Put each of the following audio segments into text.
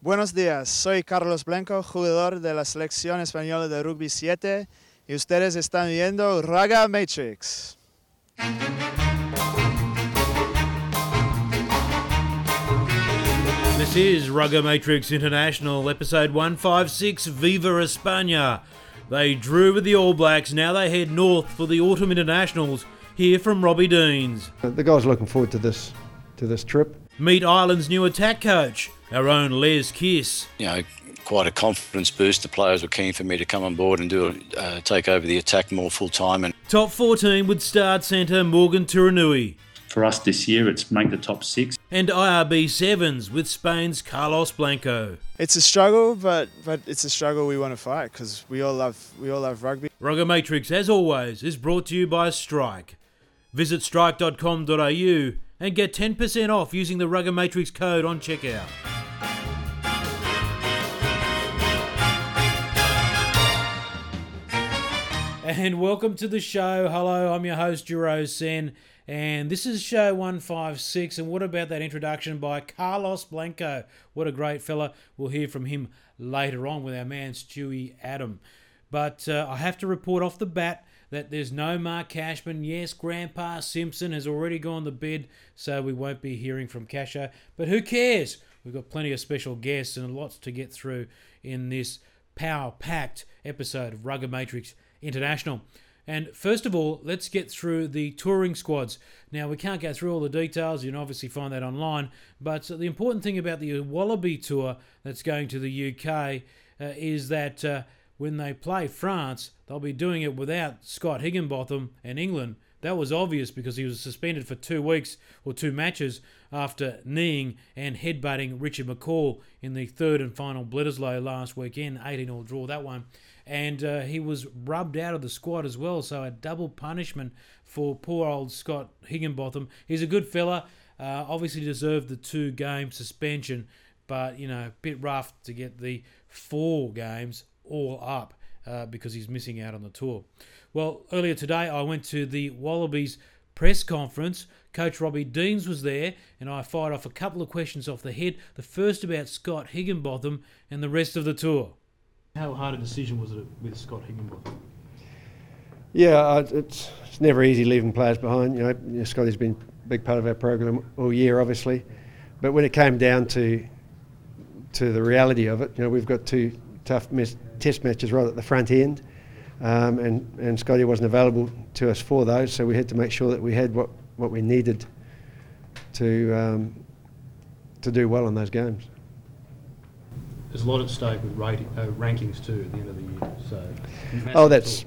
Buenos días, soy Carlos Blanco, jugador de la selección española de rugby 7 y ustedes están viendo Raga Matrix. This is Rugger Matrix International, episode 156 Viva España. They drew with the All Blacks, now they head north for the Autumn Internationals. Hear from Robbie Deans. The guys are looking forward to this to this trip. Meet Ireland's new attack coach, our own Les Kiss. you know, quite a confidence boost. The players were keen for me to come on board and do uh, take over the attack more full time. And Top 14 with starred centre Morgan Turinui. For us this year, it's make the top six. And IRB Sevens with Spain's Carlos Blanco. It's a struggle, but but it's a struggle we want to fight because we all love we all love rugby. Rugger Matrix, as always, is brought to you by Strike. Visit strike.com.au and get 10% off using the Rugger Matrix code on checkout. And welcome to the show. Hello, I'm your host, Juro Sen, and this is show 156. And what about that introduction by Carlos Blanco? What a great fella. We'll hear from him later on with our man, Stewie Adam. But uh, I have to report off the bat that there's no Mark Cashman. Yes, Grandpa Simpson has already gone to bed, so we won't be hearing from Casher. But who cares? We've got plenty of special guests and lots to get through in this power packed episode of Rugger Matrix International. And first of all, let's get through the touring squads. Now, we can't go through all the details, you can obviously find that online, but the important thing about the Wallaby tour that's going to the UK uh, is that uh, when they play France, they'll be doing it without Scott Higginbotham and England. That was obvious because he was suspended for two weeks or two matches after kneeing and headbutting Richard McCaw in the third and final Bledisloe last weekend, 18 all draw that one. And uh, he was rubbed out of the squad as well, so a double punishment for poor old Scott Higginbotham. He's a good fella, uh, obviously deserved the two game suspension, but you know, a bit rough to get the four games all up uh, because he's missing out on the tour. Well, earlier today I went to the Wallabies press conference. Coach Robbie Deans was there, and I fired off a couple of questions off the head. The first about Scott Higginbotham and the rest of the tour. How hard a decision was it with Scott Higginbotham? Yeah, it's, it's never easy leaving players behind. You know, Scotty's been a big part of our program all year, obviously. But when it came down to to the reality of it, you know, we've got two tough mes- test matches right at the front end, um, and and Scotty wasn't available to us for those, so we had to make sure that we had what, what we needed to um, to do well in those games. There's a lot at stake with rating, uh, rankings too at the end of the year. So, Oh, that's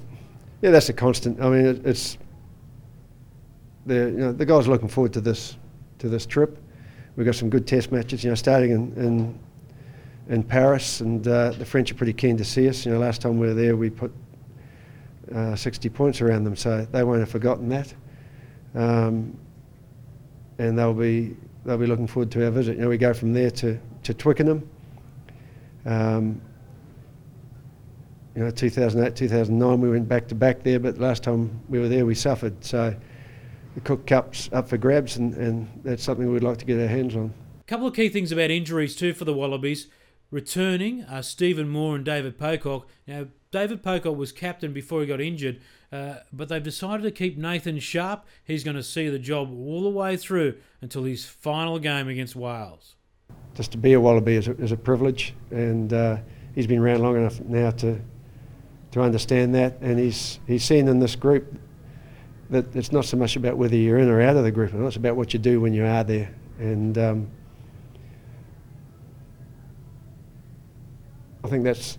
yeah, that's a constant. I mean, it, it's the you know the guys are looking forward to this to this trip. We've got some good test matches. You know, starting in in, in Paris, and uh, the French are pretty keen to see us. You know, last time we were there, we put uh, 60 points around them, so they won't have forgotten that. Um, and they'll be they'll be looking forward to our visit. You know, we go from there to to Twickenham. Um, you know, 2008, 2009, we went back to back there, but last time we were there, we suffered. So the Cook Cup's up for grabs, and, and that's something we'd like to get our hands on. A couple of key things about injuries too for the Wallabies. Returning are Stephen Moore and David Pocock. Now, David Pocock was captain before he got injured, uh, but they've decided to keep Nathan Sharpe. He's going to see the job all the way through until his final game against Wales. Just to be a Wallaby is a, is a privilege, and uh, he's been around long enough now to to understand that, and he's he's seen in this group that it's not so much about whether you're in or out of the group, it's about what you do when you are there, and um, I think that's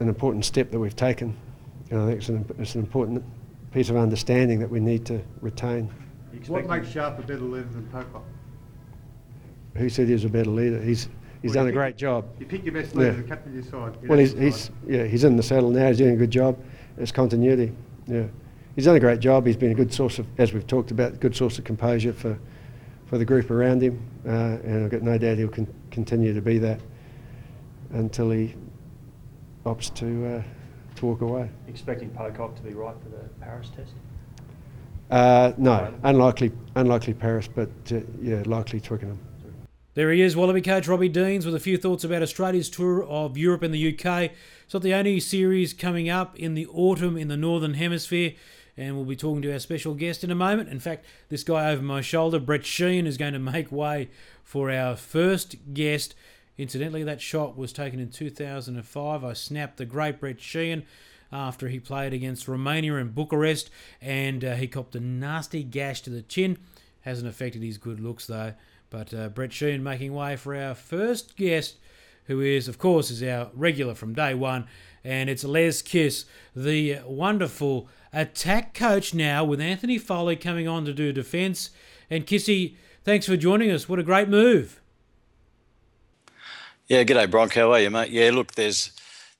an important step that we've taken. And I think it's an, it's an important piece of understanding that we need to retain. What makes Sharpe a better leader than Pocock? Who said he was a better leader? He's he's Well, done a great pick- job. You pick your best leader Yeah. to captain your side. your Well, he's, he's side. yeah he's in the saddle now. He's doing a good job. It's continuity. Yeah, he's done a great job. He's been a good source of, as we've talked about, good source of composure for for the group around him, uh, and I've got no doubt he'll con- continue to be that until he opts to uh, to walk away. expecting Pocock to be right for the Paris test. Uh, no, unlikely, unlikely Paris, but uh, yeah, likely Twickenham. There he is, Wallaby coach Robbie Deans, with a few thoughts about Australia's tour of Europe and the UK. It's not the only series coming up in the autumn in the Northern Hemisphere, and we'll be talking to our special guest in a moment. In fact, this guy over my shoulder, Brett Sheehan, is going to make way for our first guest. Incidentally, that shot was taken in 2005. I snapped the great Brett Sheehan after he played against Romania in Bucharest, and uh, he copped a nasty gash to the chin. Hasn't affected his good looks though. But uh, Brett Sheehan making way for our first guest, who is, of course, is our regular from day one, and it's Les Kiss, the wonderful attack coach now with Anthony Foley coming on to do defence. And Kissy, thanks for joining us. What a great move. Yeah, g'day, Bronk. How are you, mate? Yeah, look, there's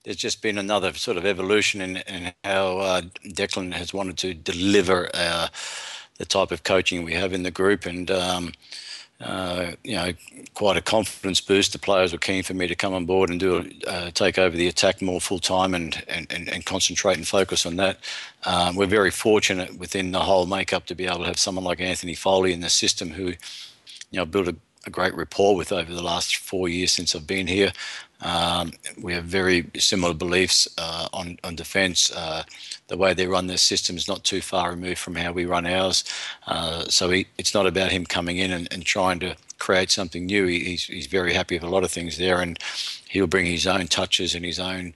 there's just been another sort of evolution in, in how uh, Declan has wanted to deliver uh, the type of coaching we have in the group, and um, uh, you know, quite a confidence boost. The players were keen for me to come on board and do uh, take over the attack more full time and, and, and, concentrate and focus on that. Um, we're very fortunate within the whole makeup to be able to have someone like Anthony Foley in the system who, you know, built a, a great rapport with over the last four years since I've been here. Um, we have very similar beliefs uh, on on defence. Uh, the way they run their system is not too far removed from how we run ours. Uh, so he, it's not about him coming in and, and trying to create something new. He, he's he's very happy with a lot of things there, and he'll bring his own touches and his own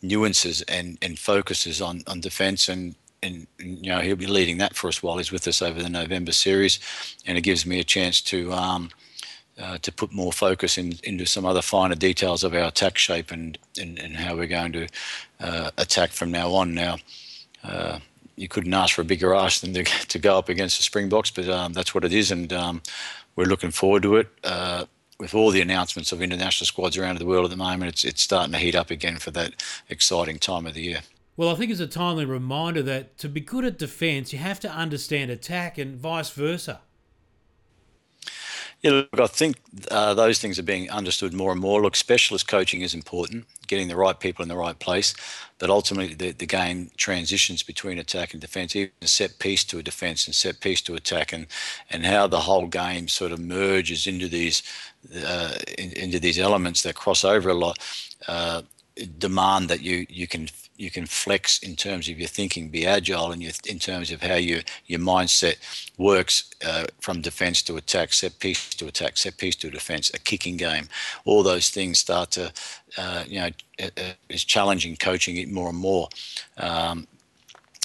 nuances and, and focuses on on defence and and you know he'll be leading that for us while he's with us over the November series, and it gives me a chance to um, to put more focus in, into some other finer details of our attack shape and, and, and how we're going to uh, attack from now on. Now, uh, you couldn't ask for a bigger ask than to, to go up against the Springboks, but um, that's what it is, and um, we're looking forward to it. Uh, with all the announcements of international squads around the world at the moment, it's, it's starting to heat up again for that exciting time of the year. Well, I think it's a timely reminder that to be good at defence, you have to understand attack and vice versa. Yeah, look, I think uh, those things are being understood more and more. Look, specialist coaching is important, getting the right people in the right place, but ultimately the, the game transitions between attack and defence, even set piece to a defence and set piece to attack, and and how the whole game sort of merges into these uh, in, into these elements that cross over a lot. Uh, demand that you you can you can flex in terms of your thinking, be agile in your in terms of how your your mindset works uh, from defence to attack, set piece to attack, set piece to defence, a kicking game. All those things start to, uh, you know, uh, uh, is challenging coaching it more and more. Um,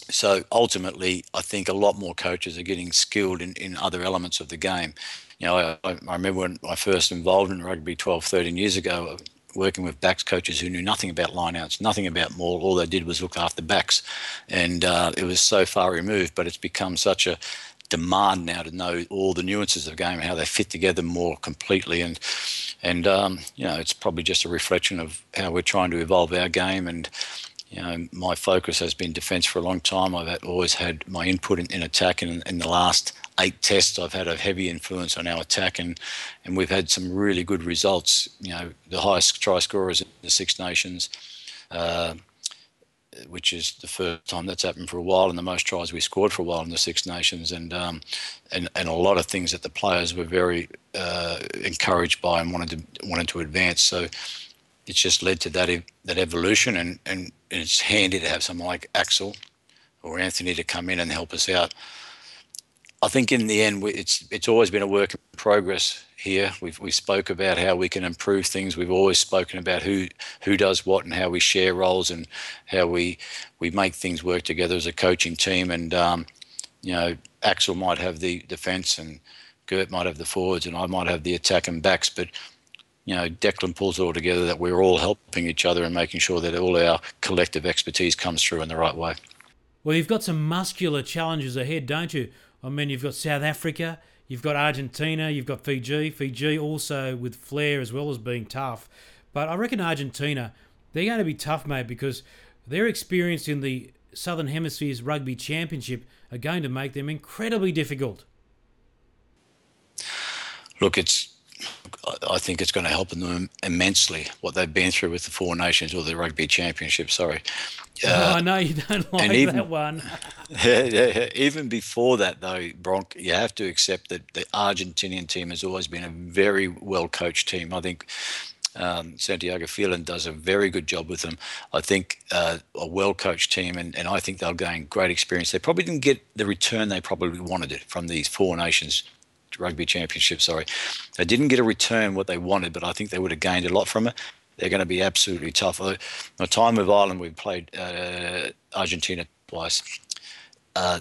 so ultimately, I think a lot more coaches are getting skilled in, in other elements of the game. You know, I, I remember when I first involved in rugby 12, 13 years ago, working with backs coaches who knew nothing about lineouts, nothing about maul. All they did was look after backs, and uh, it was so far removed. But it's become such a demand now to know all the nuances of the game, how they fit together more completely, and and um, you know it's probably just a reflection of how we're trying to evolve our game and. You know, my focus has been defence for a long time. I've always had my input in, in attack, and in the last eight tests, I've had a heavy influence on our attack, and and we've had some really good results. You know, the highest try scorers in the Six Nations. Uh, which is the first time that's happened for a while, and the most tries we scored for a while in the Six Nations, and um, and and a lot of things that the players were very uh, encouraged by and wanted to wanted to advance. So it's just led to that that evolution, and and it's handy to have someone like Axel or Anthony to come in and help us out. I think in the end, it's it's always been a work in progress here. We've we spoke about how we can improve things. We've always spoken about who who does what and how we share roles and how we we make things work together as a coaching team. And um, you know, Axel might have the defence and Gert might have the forwards and I might have the attack and backs, but you know, Declan pulls it all together that we're all helping each other and making sure that all our collective expertise comes through in the right way. Well, you've got some muscular challenges ahead, don't you? I mean, you've got South Africa, you've got Argentina, you've got Fiji. Fiji also with flair as well as being tough. But I reckon Argentina, they're going to be tough, mate, because their experience in the Southern Hemisphere's Rugby Championship are going to make them incredibly difficult. Look, it's I think it's going to help them immensely what they've been through with the Four Nations or the Rugby Championship. Sorry. Uh, I know you don't like even- that one. Yeah. Even before that, though, Bronk, you have to accept that the Argentinian team has always been a very well coached team. I think um, Santiago Phelan does a very good job with them. I think uh, a well coached team, and, and I think they'll gain great experience. They probably didn't get the return they probably wanted it from these Four Nations Rugby Championship. Sorry, they didn't get a return what they wanted, but I think they would have gained a lot from it. They're going to be absolutely tough. Uh, My time with Ireland, we've played uh, Argentina twice uh,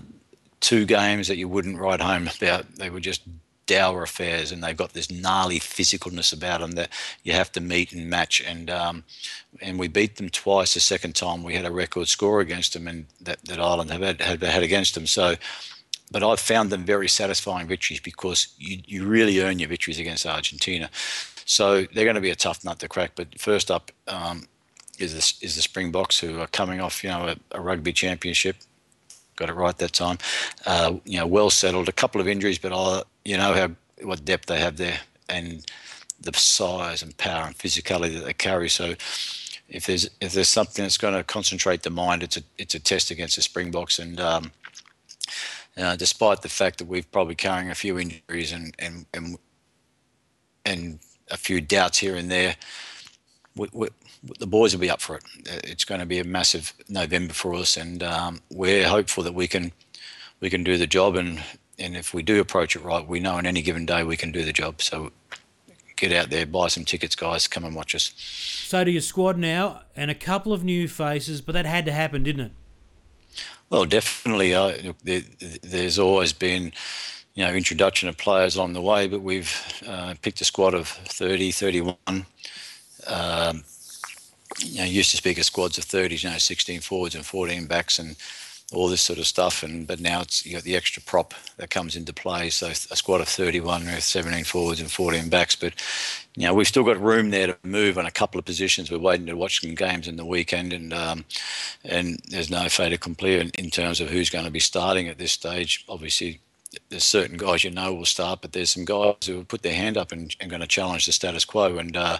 two games that you wouldn't write home about. They were just dour affairs, and they've got this gnarly physicalness about them that you have to meet and match. And um, and we beat them twice. The second time we had a record score against them, and that, that Ireland have had, had had against them. So. But I've found them very satisfying victories because you, you really earn your victories against Argentina. So they're going to be a tough nut to crack. But first up um, is the, is the Springboks, who are coming off you know a, a rugby championship got it right that time. Uh, you know, well settled. A couple of injuries, but I, you know how what depth they have there and the size and power and physicality that they carry. So, if there's if there's something that's going to concentrate the mind, it's a it's a test against the Springboks. And um, uh, despite the fact that we've probably carrying a few injuries and and and, and a few doubts here and there, we, we, the boys will be up for it. It's going to be a massive November for us, and um, we're hopeful that we can we can do the job. And and if we do approach it right, we know on any given day we can do the job. So get out there, buy some tickets, guys. Come and watch us. So to your squad now, and a couple of new faces, but that had to happen, didn't it? Well, definitely. Uh, there, there's always been, you know, introduction of players along the way, but we've uh, picked a squad of 30, 31. Um, you know, used to speak of squads of 30s, you know, 16 forwards and 14 backs and all this sort of stuff. And but now it's you got the extra prop that comes into play. So a squad of 31 with 17 forwards and 14 backs. But you know, we've still got room there to move on a couple of positions. We're waiting to watch some games in the weekend, and um, and there's no fait accompli in, in terms of who's going to be starting at this stage. Obviously. There's certain guys you know will start, but there's some guys who have put their hand up and, and going to challenge the status quo. And uh,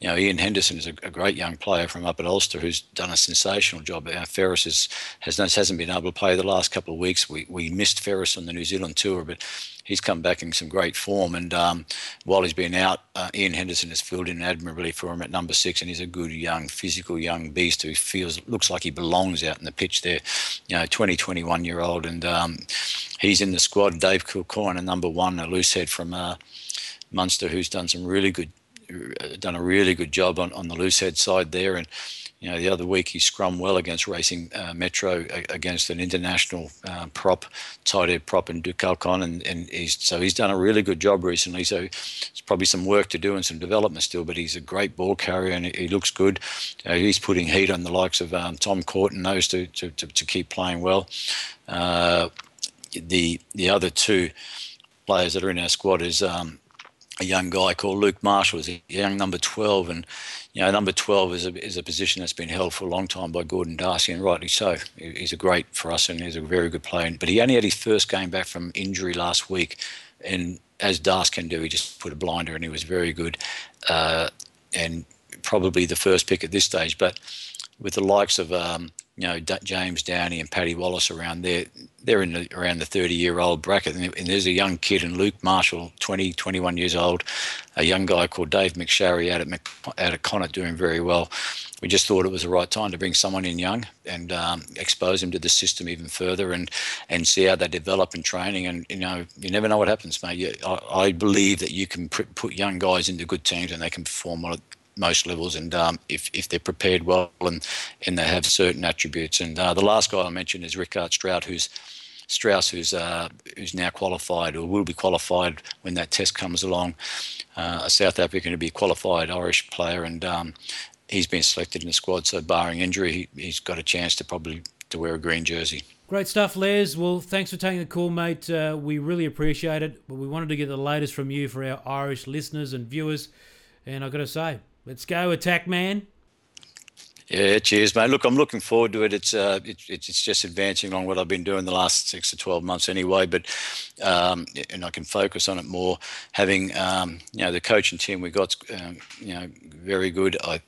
you know, Ian Henderson is a, a, great young player from up at Ulster who's done a sensational job. Uh, Ferris is, has hasn't been able to play the last couple of weeks. We we missed Ferris on the New Zealand tour, but he's come back in some great form. And um, while he's been out, uh, Ian Henderson has filled in admirably for him at number six, and he's a good young, physical young beast who feels looks like he belongs out in the pitch there. You know, 20, 21 year old, and um, he's in the squad. Dave Kilcoyne, a number one, a loose head from uh, Munster, who's done some really good done a really good job on, on the loose head side there. And, you know, the other week he scrum well against Racing uh, Metro against an international uh, prop, tight head prop in Ducalcon. And, and he's, so he's done a really good job recently. So it's probably some work to do and some development still, but he's a great ball carrier and he looks good. Uh, he's putting heat on the likes of um, Tom and those to, to, to, to keep playing well. Uh, the, the other two players that are in our squad is um, a young guy called Luke Marshall, is a young number 12, and you know number 12 is a is a position that's been held for a long time by Gordon Darcy, and rightly so. He's a great for us, and he's a very good player. But he only had his first game back from injury last week, and as Darcy can do, he just put a blinder, and he was very good, uh, and probably the first pick at this stage. But with the likes of um, you know James Downey and Paddy Wallace around there, they're in the, around the 30 year old bracket. And, there's a young kid in Luke Marshall, 20, 21 years old, a young guy called Dave McSharry out at, Mc, out at Connacht doing very well. We just thought it was the right time to bring someone in young and um, expose him to the system even further and, and see how they develop in training. And, you know, you never know what happens, mate. You, I, I, believe that you can put young guys into good teams and they can perform well most levels, and um, if, if they're prepared well and and they have certain attributes. And uh, the last guy I mentioned is Richardt Strout, who's Strauss, who's uh, who's now qualified or will be qualified when that test comes along. Uh, a South African to be qualified Irish player, and um, he's been selected in the squad. So barring injury, he, has got a chance to probably to wear a green jersey. Great stuff, Les. Well, thanks for taking the call, mate. Uh, we really appreciate it. But we wanted to get the latest from you for our Irish listeners and viewers. And I've got to say, Let's go, attack man. Yeah, cheers, mate. Look, I'm looking forward to it. It's uh, it, it's just advancing on what I've been doing the last six to twelve months anyway. But um, and I can focus on it more. Having um, you know the coaching team we got, um, you know, very good. I,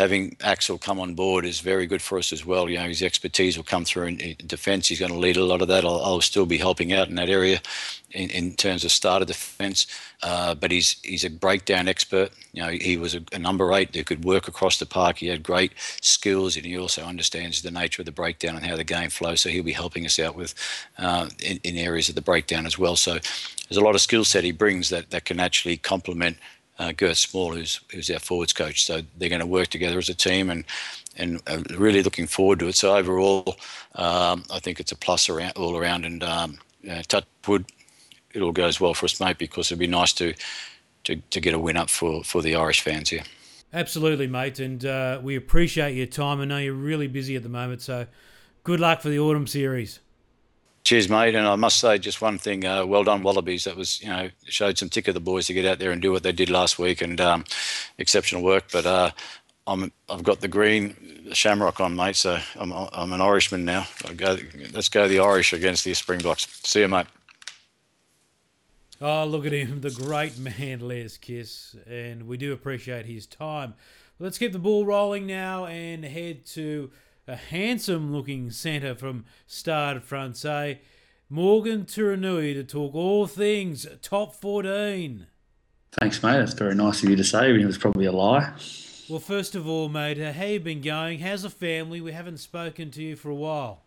having Axel come on board is very good for us as well. You know, his expertise will come through in, in defence. He's going to lead a lot of that. I'll, I'll still be helping out in that area in, in terms of starter defence. Uh, but he's he's a breakdown expert. You know, he was a, a, number eight that could work across the park. He had great skills, and he also understands the nature of the breakdown and how the game flows. So he'll be helping us out with uh, in, in areas of the breakdown as well. So there's a lot of skill set he brings that that can actually complement uh, Gert Smal, who's who's our forwards coach. So they're going to work together as a team, and and uh, really looking forward to it. So overall, um, I think it's a plus around all around, and um, touch wood, it all goes well for us, mate, because it'd be nice to to, to get a win up for for the Irish fans here. Absolutely, mate, and uh, we appreciate your time. I know you're really busy at the moment, so good luck for the autumn series. Cheers, mate. And I must say, just one thing: uh, well done, Wallabies. That was, you know, showed some tick of the boys to get out there and do what they did last week, and um, exceptional work. But uh, I'm, I've got the green shamrock on, mate. So I'm, I'm an Irishman now. Go, let's go the Irish against the Springboks. See you, mate. Oh, look at him, the great man, Les Kiss, and we do appreciate his time. Let's keep the ball rolling now and head to a handsome looking centre from Stade Francais, Morgan Turinui, to talk all things top 14. Thanks, mate. That's very nice of you to say. It was probably a lie. Well, first of all, mate, how you been going? How's the family? We haven't spoken to you for a while.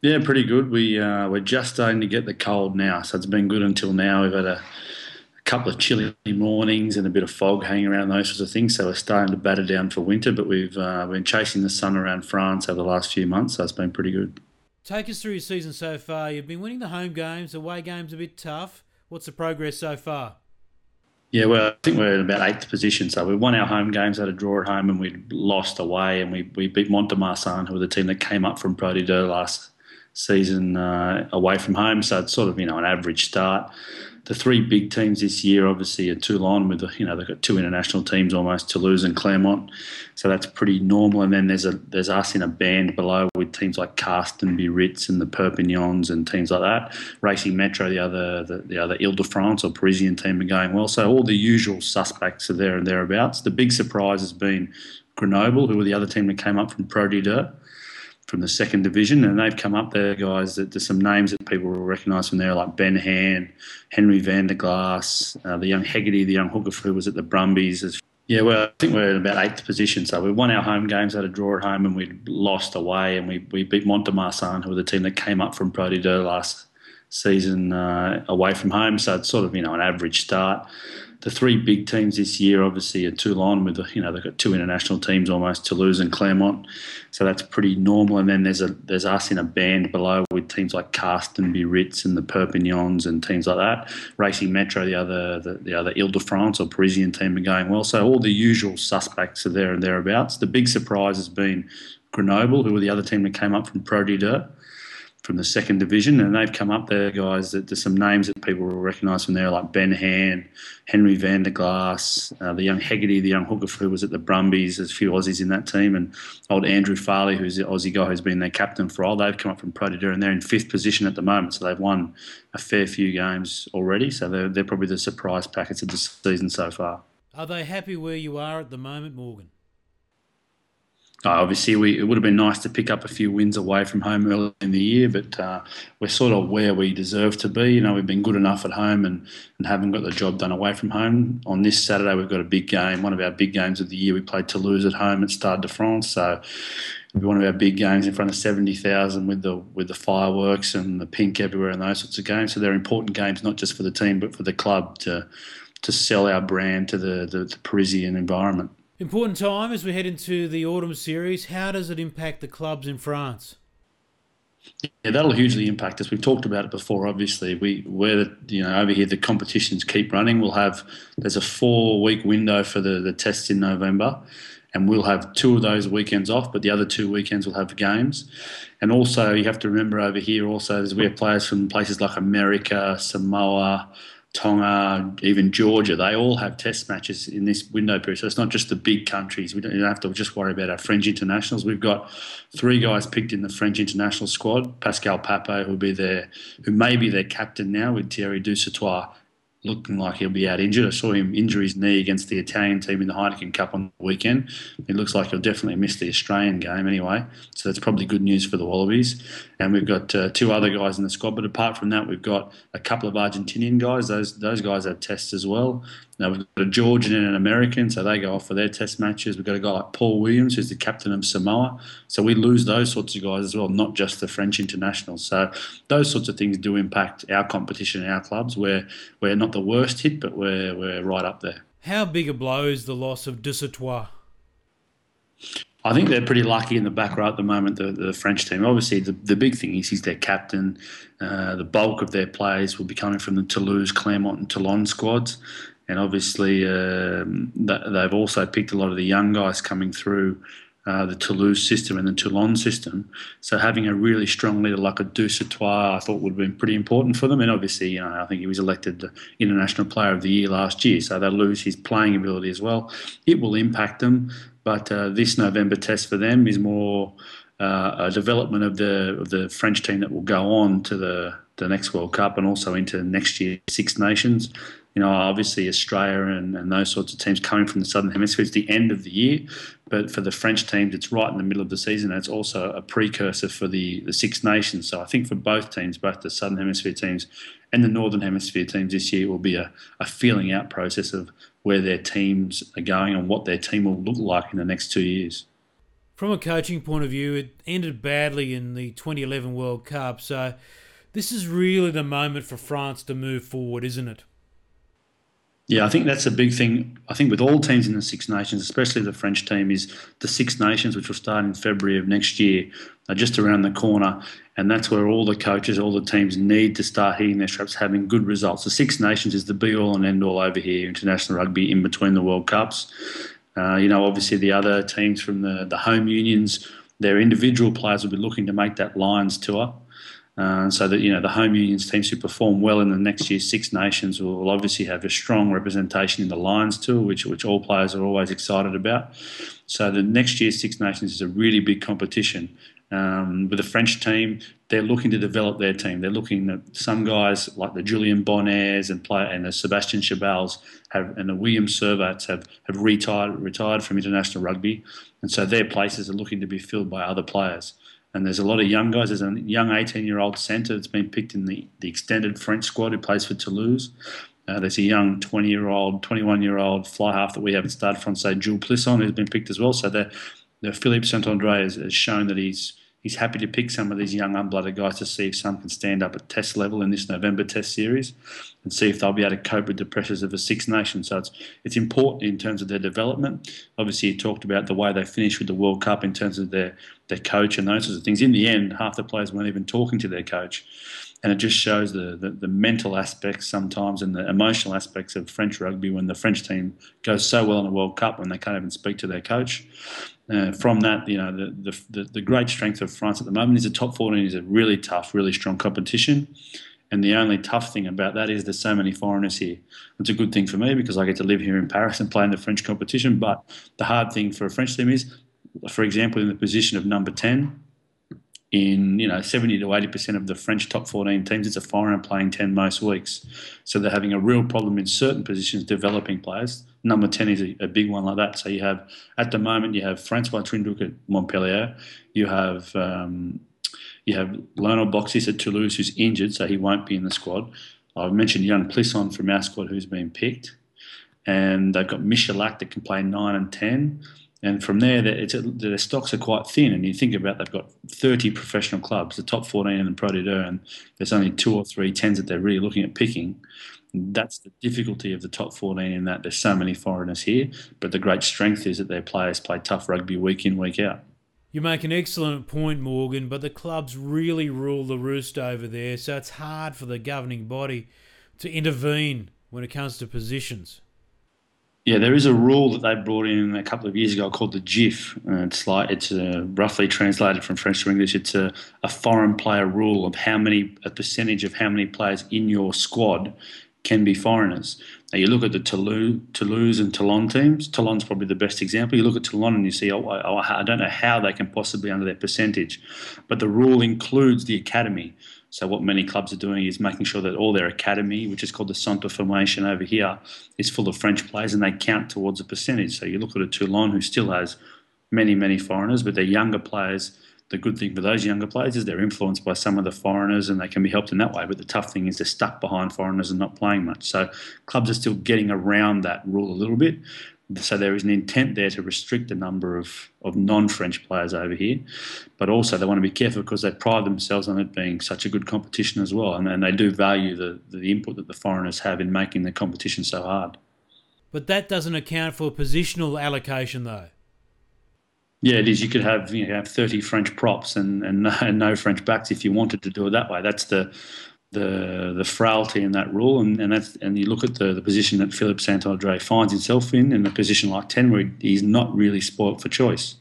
Yeah, pretty good. We uh, we're just starting to get the cold now, so it's been good until now. We've had a, a, couple of chilly mornings and a bit of fog hanging around those sorts of things. So we're starting to batter down for winter, but we've uh, been chasing the sun around France over the last few months, so it's been pretty good. Take us through your season so far. You've been winning the home games, the away games a bit tough. What's the progress so far? Yeah, well, I think we're in about eighth position. So we won our home games, had a draw at home, and we lost away, and we, we beat Mont-de-Marsan, who were the team that came up from Pro D2 last season uh, away from home. So it's sort of you know an average start. The three big teams this year, obviously, are Toulon with you know they've got two international teams almost, Toulouse and Clermont. So that's pretty normal. And then there's a there's us in a band below with teams like Castres, Biarritz, and the Perpignans and teams like that. Racing Metro, the other the, the other Ile-de-France or Parisian team, are going well. So all the usual suspects are there and thereabouts. The big surprise has been Grenoble, who were the other team that came up from Pro D2 from the second division, and they've come up there, guys. That there's some names that people will recognise from there, like Ben Hand, Henry Van der Glass, uh, the young Hegarty, the young hooker who was at the Brumbies. Yeah, well, I think we're in about eighth position. So we won our home games, had a draw at home, and we lost away, and we, we beat Mont-de-Marsan, who were the team that came up from Pro D2 last season uh, away from home. So it's sort of you know an average start the three big teams this year, obviously, are Toulon with you know they've got two international teams almost, Toulouse and Clermont, so that's pretty normal. And then there's a there's us in a band below with teams like Castres, Biarritz, and the Perpignans and teams like that. Racing Metro, the other the, the other Ile-de-France or Parisian team, are going well. So all the usual suspects are there and thereabouts. The big surprise has been Grenoble, who were the other team that came up from Pro D2 from the second division, and they've come up there, guys. That there's some names that people will recognise from there, like Ben Hand, Henry Van der Glass, uh, the young Hegarty, the young hooker who was at the Brumbies. There's a few Aussies in that team, and old Andrew Farley, who's the Aussie guy who's been their captain for a while. They've come up from D2, and they're in fifth position at the moment, so they've won a fair few games already. So they're, they're probably the surprise packets of the season so far. Are they happy where you are at the moment, Morgan? Uh, obviously, we, it would have been nice to pick up a few wins away from home early in the year, but uh, we're sort of where we deserve to be. You know, we've been good enough at home and, and haven't got the job done away from home. On this Saturday, we've got a big game, one of our big games of the year. We played Toulouse at home at Stade de France, so it'll be one of our big games in front of seventy thousand with the with the fireworks and the pink everywhere and those sorts of games. So they're important games, not just for the team but for the club to to sell our brand to the, the, the Parisian environment. Important time as we head into the autumn series. How does it impact the clubs in France? Yeah, that'll hugely impact us. We've talked about it before. Obviously, we where you know over here the competitions keep running. We'll have there's a four week window for the the tests in November, and we'll have two of those weekends off. But the other two weekends we'll have games, and also you have to remember over here also as we have players from places like America, Samoa, Tonga, even Georgia, they all have test matches in this window period. So it's not just the big countries. We don't, have to just worry about our French internationals. We've got three guys picked in the French international squad. Pascal Pape, who'll be there, who may be their captain now with Thierry Dusautoir looking like he'll be out injured. I saw him injure his knee against the Italian team in the Heineken Cup on the weekend. It looks like he'll definitely miss the Australian game anyway. So that's probably good news for the Wallabies. And we've got uh, two other guys in the squad. But apart from that, we've got a couple of Argentinian guys. Those those guys have tests as well. Now we've got a Georgian and an American, so they go off for their test matches. We've got a guy like Paul Williams, who's the captain of Samoa. So we lose those sorts of guys as well, not just the French internationals. So those sorts of things do impact our competition and our clubs. Where we're not the worst hit, but we're we're right up there. How big a blow is the loss of Dusautoir? I think they're pretty lucky in the back row at the moment, the, the French team. Obviously, the, the big thing is he's their captain. Uh, the bulk of their players will be coming from the Toulouse, Clermont, and Toulon squads and obviously um, they've also picked a lot of the young guys coming through uh, the Toulouse system and the Toulon system. So having a really strong leader like a Dusautoir, I thought would have been pretty important for them. And obviously, you know, I think he was elected International Player of the Year last year, so they'll lose his playing ability as well. It will impact them, but uh, this November test for them is more uh, a development of the of the French team that will go on to the the next World Cup and also into next year Six Nations you know, obviously Australia and, and those sorts of teams coming from the Southern Hemisphere. It's the end of the year, but for the French teams, it's right in the middle of the season. And it's also a precursor for the, the Six Nations. So I think for both teams, both the Southern Hemisphere teams and the Northern Hemisphere teams this year, will be a, a feeling out process of where their teams are going and what their team will look like in the next two years. From a coaching point of view, it ended badly in the 2011 World Cup. So this is really the moment for France to move forward, isn't it? Yeah, I think that's a big thing. I think with all teams in the Six Nations, especially the French team, is the Six Nations, which will start in February of next year, are just around the corner. And that's where all the coaches, all the teams need to start hitting their straps, having good results. The Six Nations is the be all and end all over here, international rugby, in between the World Cups. Uh, you know, obviously the other teams from the, the home unions, their individual players will be looking to make that Lions tour. Uh, so that you know the home unions teams who perform well in the next year's Six Nations will, obviously have a strong representation in the Lions tour, which which all players are always excited about. So the next year's Six Nations is a really big competition. Um, with the French team, they're looking to develop their team. They're looking at some guys like the Julien Bonnaires and play and the Sebastian Chabals have and the William Servats have have retired retired from international rugby, and so their places are looking to be filled by other players and there's a lot of young guys. There's a young 18-year-old centre that's been picked in the, the extended French squad who plays for Toulouse. Uh, there's a young 20-year-old, 21-year-old fly half that we haven't started from, say Jules Plisson, who's been picked as well. So the, the Philippe Saint-Andre has, has shown that he's he's happy to pick some of these young unblooded guys to see if some can stand up at test level in this November test series and see if they'll be able to cope with the pressures of a Six Nations. So it's it's important in terms of their development. Obviously, you talked about the way they finished with the World Cup in terms of their, their coach and those sorts of things. In the end, half the players weren't even talking to their coach. And it just shows the, the, the mental aspects sometimes and the emotional aspects of French rugby when the French team goes so well in a World Cup when they can't even speak to their coach uh, from that, you know, the, the, the great strength of France at the moment is the top 14 is a really tough, really strong competition. And the only tough thing about that is there's so many foreigners here. It's a good thing for me because I get to live here in Paris and play in the French competition. But the hard thing for a French team is, for example, in the position of number 10, in you know 70 to 80 percent of the French top 14 teams, it's a foreigner playing 10 most weeks. So they're having a real problem in certain positions developing players. Number 10 is a, a big one like that. So you have at the moment you have Francois Trinh-Duc at Montpellier, you have um, you have Lionel Beauxis at Toulouse who's injured, so he won't be in the squad. I've mentioned young Plisson from our squad who's been picked, and they've got Michalak that can play nine and ten. And from there, their stocks are quite thin. And you think about they've got 30 professional clubs, the top 14 in the Pro D2, and there's only two or three tens that they're really looking at picking. That's the difficulty of the top 14 in that there's so many foreigners here. But the great strength is that their players play tough rugby week in, week out. You make an excellent point, Morgan, but the clubs really rule the roost over there, so it's hard for the governing body to intervene when it comes to positions. Yeah, there is a rule that they brought in a couple of years ago called the JIFF. Uh, it's like it's uh, roughly translated from French to English. It's a, a foreign player rule of how many a percentage of how many players in your squad can be foreigners. Now you look at the Toulouse, Toulouse and Toulon teams. Toulon's probably the best example. You look at Toulon and you see, oh, I don't know how they can possibly under their percentage, but the rule includes the academy. So what many clubs are doing is making sure that all their academy, which is called the Centre Formation over here, is full of French players, and they count towards a percentage. So you look at a Toulon who still has many, many foreigners, but they're younger players the good thing for those younger players is they're influenced by some of the foreigners and they can be helped in that way. But the tough thing is they're stuck behind foreigners and not playing much. So clubs are still getting around that rule a little bit. So there is an intent there to restrict the number of, of non-French players over here, but also they want to be careful because they pride themselves on it being such a good competition as well, and, and they do value the, the input that the foreigners have in making the competition so hard. But that doesn't account for positional allocation, though. Yeah, it is. You could have you know, have thirty French props and, and no, and no French backs if you wanted to do it that way. That's the the the frailty in that rule, and, and that's and you look at the, the position that Philippe Saint-André finds himself in, in a position like ten, where he's not really spoilt for choice.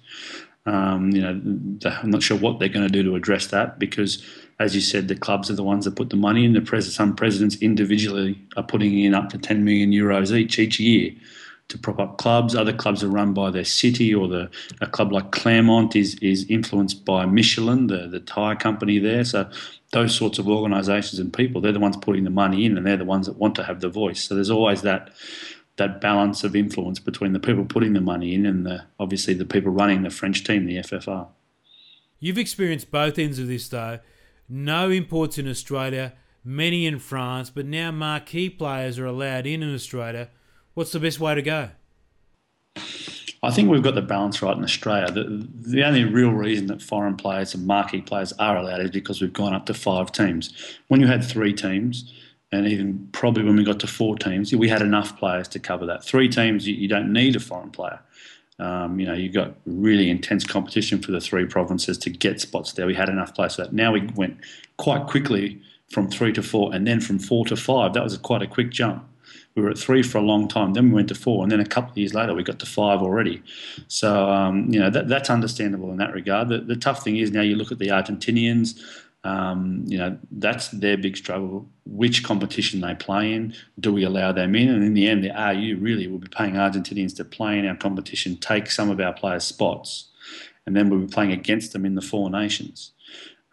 Um, you know, I'm not sure what they're going to do to address that because, as you said, the clubs are the ones that put the money in. The pres- some presidents individually are putting in up to 10 million euros each each year to prop up clubs. Other clubs are run by their city, or the a club like Clermont is is influenced by Michelin, the the tire company there. So those sorts of organisations and people, they're the ones putting the money in, and they're the ones that want to have the voice. So there's always that that balance of influence between the people putting the money in and the obviously the people running the French team, the FFR. You've experienced both ends of this though. No imports in Australia, many in France, but now marquee players are allowed in in Australia What's the best way to go? I think we've got the balance right in Australia. The, the only real reason that foreign players and marquee players are allowed is because we've gone up to five teams. When you had three teams, and even probably when we got to four teams, we had enough players to cover that. Three teams, you, you don't need a foreign player. Um, you know, you got really intense competition for the three provinces to get spots there. We had enough players for that. Now we went quite quickly from three to four, and then from four to five. That was quite a quick jump we were at three for a long time. Then we went to four, and then a couple of years later, we got to five already. So um, you know that, that's understandable in that regard. The, the, tough thing is now you look at the Argentinians. Um, you know that's their big struggle. Which competition they play in? Do we allow them in? And in the end, the RU really will be paying Argentinians to play in our competition, take some of our players' spots, and then we'll be playing against them in the four nations.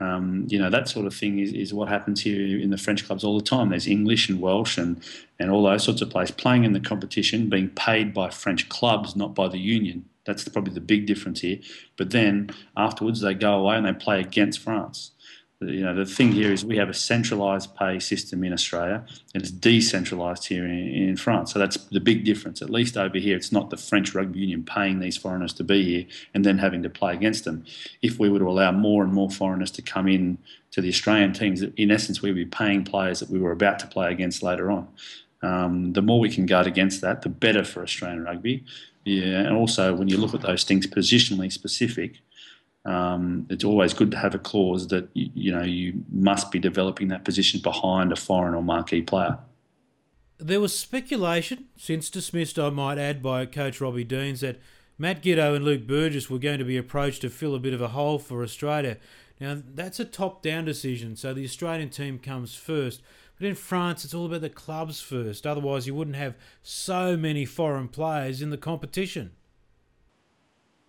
Um, you know, that sort of thing is, is what happens here in the French clubs all the time. There's English and Welsh and, and all those sorts of players playing in the competition, being paid by French clubs, not by the union. That's probably the big difference here. But then afterwards, they go away and they play against France you know, the thing here is we have a centralised pay system in Australia and it's decentralised here in, in, France. So that's the big difference. At least over here, it's not the French rugby union paying these foreigners to be here and then having to play against them. If we were to allow more and more foreigners to come in to the Australian teams, in essence, we'd be paying players that we were about to play against later on. Um, the more we can guard against that, the better for Australian rugby. Yeah, and also when you look at those things positionally specific, um, it's always good to have a clause that you, you, know you must be developing that position behind a foreign or marquee player. There was speculation, since dismissed, I might add, by coach Robbie Deans that Matt Giteau and Luke Burgess were going to be approached to fill a bit of a hole for Australia. Now that's a top-down decision, so the Australian team comes first. But in France, it's all about the clubs first. Otherwise, you wouldn't have so many foreign players in the competition.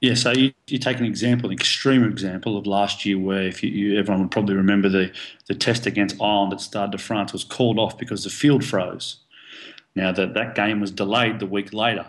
Yeah, so you, you, take an example, an extreme example of last year, where if you, you, everyone would probably remember the the test against Ireland at Stade de France was called off because the field froze. Now that that game was delayed the week later,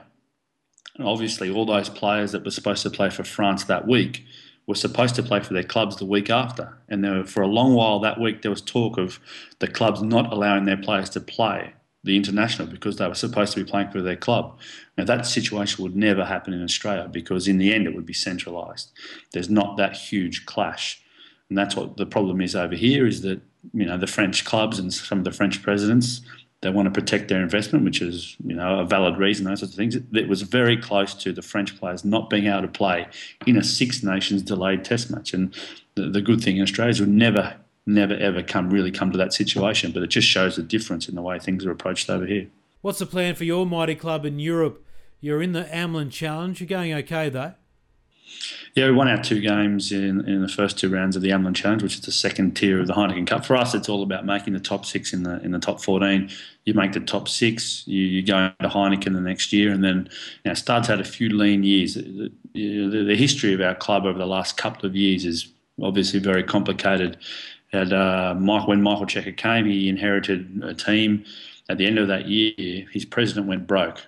and obviously all those players that were supposed to play for France that week were supposed to play for their clubs the week after, and there, for a long while that week there was talk of the clubs not allowing their players to play the international because they were supposed to be playing for their club. Now, that situation would never happen in Australia because, in the end, it would be centralised. There's not that huge clash. And that's what the problem is over here is that, you know, the French clubs and some of the French presidents, they want to protect their investment, which is, you know, a valid reason, those sorts of things. It was very close to the French players not being able to play in a Six Nations delayed test match. And the, the good thing in Australia is we never never ever come really come to that situation. But it just shows the difference in the way things are approached over here. What's the plan for your mighty club in Europe? You're in the Amlin Challenge. You're going okay though. Yeah, we won our two games in, in the first two rounds of the Amlin Challenge, which is the second tier of the Heineken Cup. For us, it's all about making the top six in the in the top 14. You make the top six, you, you go into Heineken the next year, and then you know, Studs had a few lean years. The, the, the, history of our club over the last couple of years is obviously very complicated. Had uh, Mike, when Michael Cheika came, he inherited a team. At the end of that year, his president went broke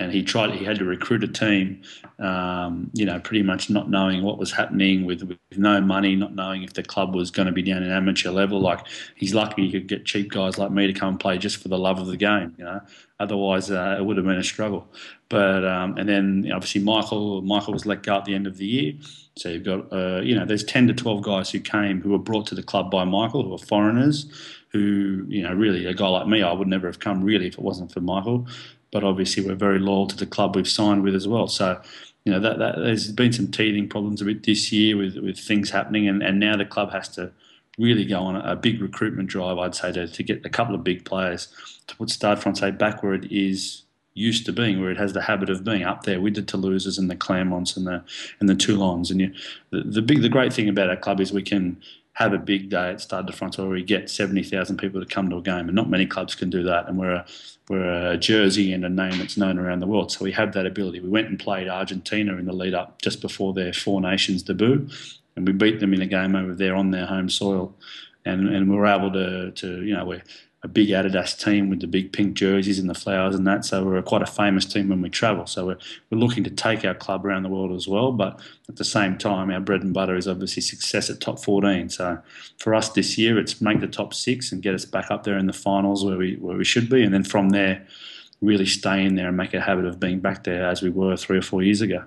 and he tried. He had to recruit a team, um, you know, pretty much not knowing what was happening with, with no money, not knowing if the club was going to be down in amateur level. Like he's lucky he could get cheap guys like me to come and play just for the love of the game, you know. Otherwise, uh, it would have been a struggle. But um, and then obviously Michael Michael was let go at the end of the year. So you've got uh, you know there's ten to twelve guys who came who were brought to the club by Michael who are foreigners. Who you know really a guy like me I would never have come really if it wasn't for Michael but obviously we're very loyal to the club we've signed with as well. So, you know, that, that there's been some teething problems a bit this year with, with things happening, and, and now the club has to really go on a, big recruitment drive, I'd say, to, to get a couple of big players to put Stade Francais back where it is used to being, where it has the habit of being up there with the Toulouses and the Clermonts and the and the Toulons. And you, the, the big, the great thing about our club is we can have a big day at Stade de France where we get 70,000 people to come to a game, and not many clubs can do that. And we're a, we're a jersey and a name that's known around the world, so we have that ability. We went and played Argentina in the lead up just before their Four Nations debut, and we beat them in a game over there on their home soil, and and we were able to to you know we're a big Adidas team with the big pink jerseys and the flowers and that. So we're quite a famous team when we travel. So we're, we're looking to take our club around the world as well. But at the same time, our bread and butter is obviously success at top 14. So for us this year, it's make the top six and get us back up there in the finals where we where we should be, and then from there, really stay in there and make a habit of being back there as we were three or four years ago.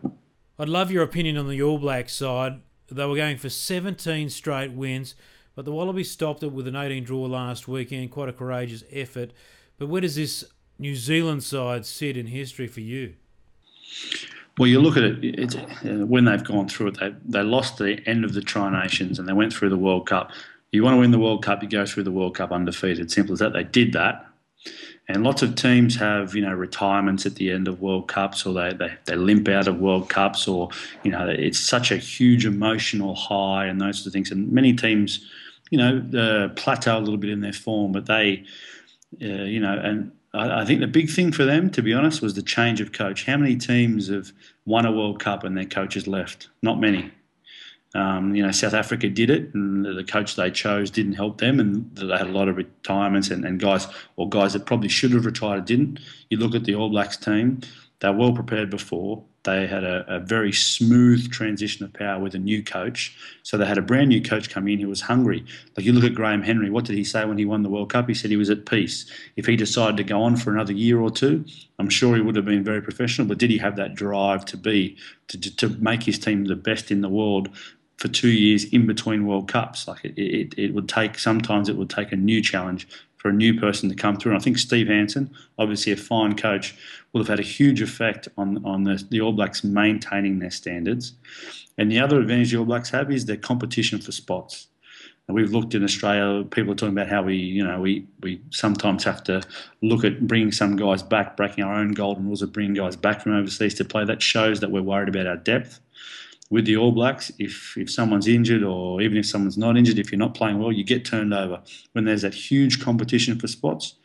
I'd love your opinion on the All Blacks side. They were going for 17 straight wins. But the Wallabies stopped it with an 18 draw last weekend, quite a courageous effort. But where does this New Zealand side sit in history for you? Well, you look at it, uh, when they've gone through it, they, they lost the end of the Tri Nations and they went through the World Cup. You want to win the World Cup, you go through the World Cup undefeated. Simple as that. They did that. And lots of teams have, you know, retirements at the end of World Cups or they, they, they limp out of World Cups or, you know, it's such a huge emotional high and those sort of things. And many teams you know, uh, plateau a little bit in their form, but they, uh, you know, and I, I, think the big thing for them, to be honest, was the change of coach. How many teams have won a World Cup and their coaches left? Not many. Um, you know, South Africa did it, and the coach they chose didn't help them, and they had a lot of retirements and, and guys or guys that probably should have retired didn't. You look at the All Blacks team; they're well prepared before. They had a, a, very smooth transition of power with a new coach. So they had a brand new coach come in who was hungry. Like you look at Graham Henry, what did he say when he won the World Cup? He said he was at peace. If he decided to go on for another year or two, I'm sure he would have been very professional. But did he have that drive to be to, to make his team the best in the world for two years in between World Cups. Like it, it, it, would take sometimes it would take a new challenge for a new person to come through. And I think Steve Hansen, obviously a fine coach, will have had a huge effect on, on the, the All Blacks maintaining their standards. And the other advantage the All Blacks have is their competition for spots. And we've looked in Australia, people are talking about how we, you know, we, we sometimes have to look at bringing some guys back, breaking our own golden rules of bringing guys back from overseas to play. That shows that we're worried about our depth with the All Blacks, if, if someone's injured or even if someone's not injured, if you're not playing well, you get turned over. When there's that huge competition for spots,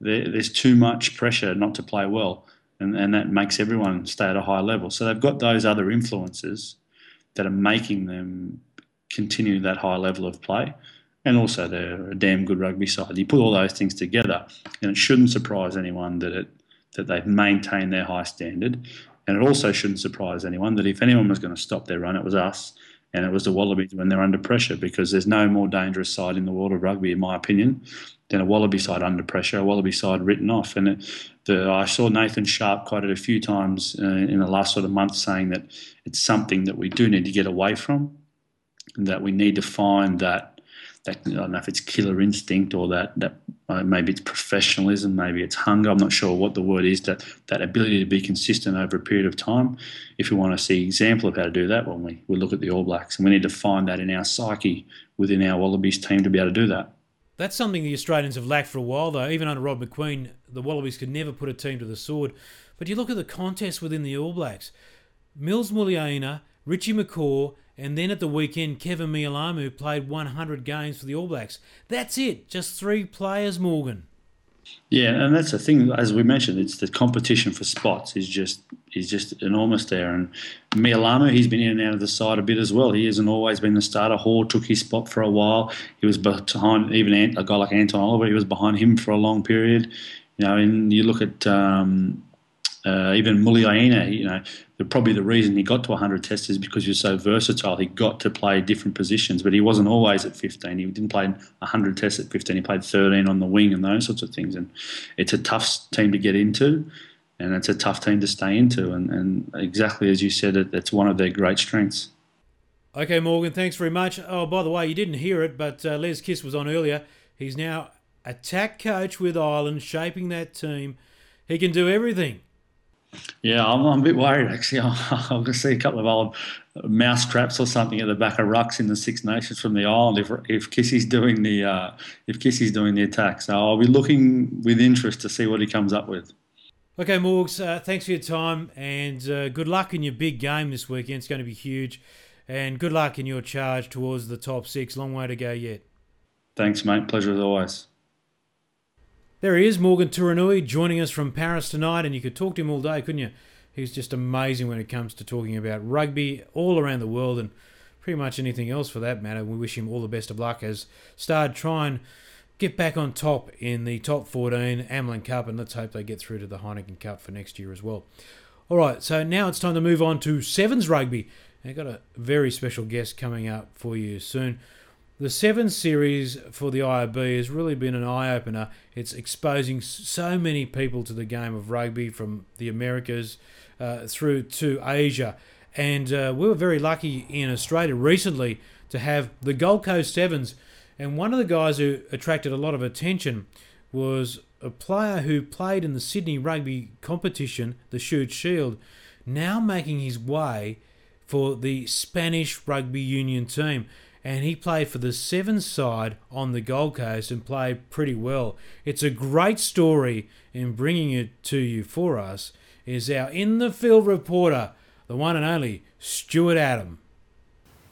there, there's too much pressure not to play well, and, and that makes everyone stay at a high level. So they've got those other influences that are making them continue that high level of play. And also, they're a damn good rugby side. You put all those things together, and it shouldn't surprise anyone that it that they've maintained their high standard and it also shouldn't surprise anyone that if anyone was going to stop their run, it was us. And it was the Wallabies when they're under pressure because there's no more dangerous side in the world of rugby, in my opinion, than a Wallaby side under pressure, a Wallaby side written off. And it, the, I saw Nathan Sharpe quoted a few times uh, in the last sort of month saying that it's something that we do need to get away from, and that we need to find that that I don't know if it's killer instinct or that that uh, maybe it's professionalism, maybe it's hunger. I'm not sure what the word is. That that ability to be consistent over a period of time. If we want to see example of how to do that, when we, we look at the All Blacks, and we need to find that in our psyche within our Wallabies team to be able to do that. That's something the Australians have lacked for a while, though. Even under Rod Macqueen, the Wallabies could never put a team to the sword. But you look at the contest within the All Blacks. Mils Muliaina Richie McCaw, and then at the weekend, Kevin Mealamu played 100 games for the All Blacks. That's it, just three players, Morgan. Yeah, and that's the thing. As we mentioned, it's the competition for spots is just is just enormous there. And Mealamu, he's been in and out of the side a bit as well. He hasn't always been the starter. Hore took his spot for a while. He was behind even a guy like Anton Oliver. He was behind him for a long period. You know, and you look at um, uh, even Muliaina, you know, the, probably the reason he got to 100 tests is because he was so versatile. He got to play different positions, but he wasn't always at 15. He didn't play 100 tests at 15. He played 13 on the wing and those sorts of things. And it's a tough team to get into, and it's a tough team to stay into. And, and exactly as you said, it, it's one of their great strengths. Okay, Morgan, thanks very much. Oh, by the way, you didn't hear it, but uh, Les Kiss was on earlier. He's now attack coach with Ireland, shaping that team. He can do everything. Yeah, I'm, I'm a bit worried actually. I'm going to see a couple of old mouse traps or something at the back of rucks in the Six Nations from the island if if Kissy's doing the uh, if Kissy's doing the attack. So I'll be looking with interest to see what he comes up with. Okay, Morgs, uh, thanks for your time and uh, good luck in your big game this weekend. It's going to be huge, and good luck in your charge towards the top six. Long way to go yet. Thanks, mate. Pleasure as always. There he is, Morgan Turinui, joining us from Paris tonight, and you could talk to him all day, couldn't you? He's just amazing when it comes to talking about rugby all around the world and pretty much anything else for that matter. We wish him all the best of luck as Stade try and get back on top in the top 14 Amlin Cup, and let's hope they get through to the Heineken Cup for next year as well. All right, so now it's time to move on to Sevens Rugby. I've got a very special guest coming up for you soon. The Seven Series for the IRB has really been an eye opener. It's exposing so many people to the game of rugby from the Americas uh, through to Asia. And uh, we were very lucky in Australia recently to have the Gold Coast Sevens. And one of the guys who attracted a lot of attention was a player who played in the Sydney rugby competition, the Shute Shield, now making his way for the Spanish rugby union team and he played for the Sevens side on the Gold Coast and played pretty well. It's a great story, and bringing it to you for us is our in the field reporter, the one and only Stuart Adam.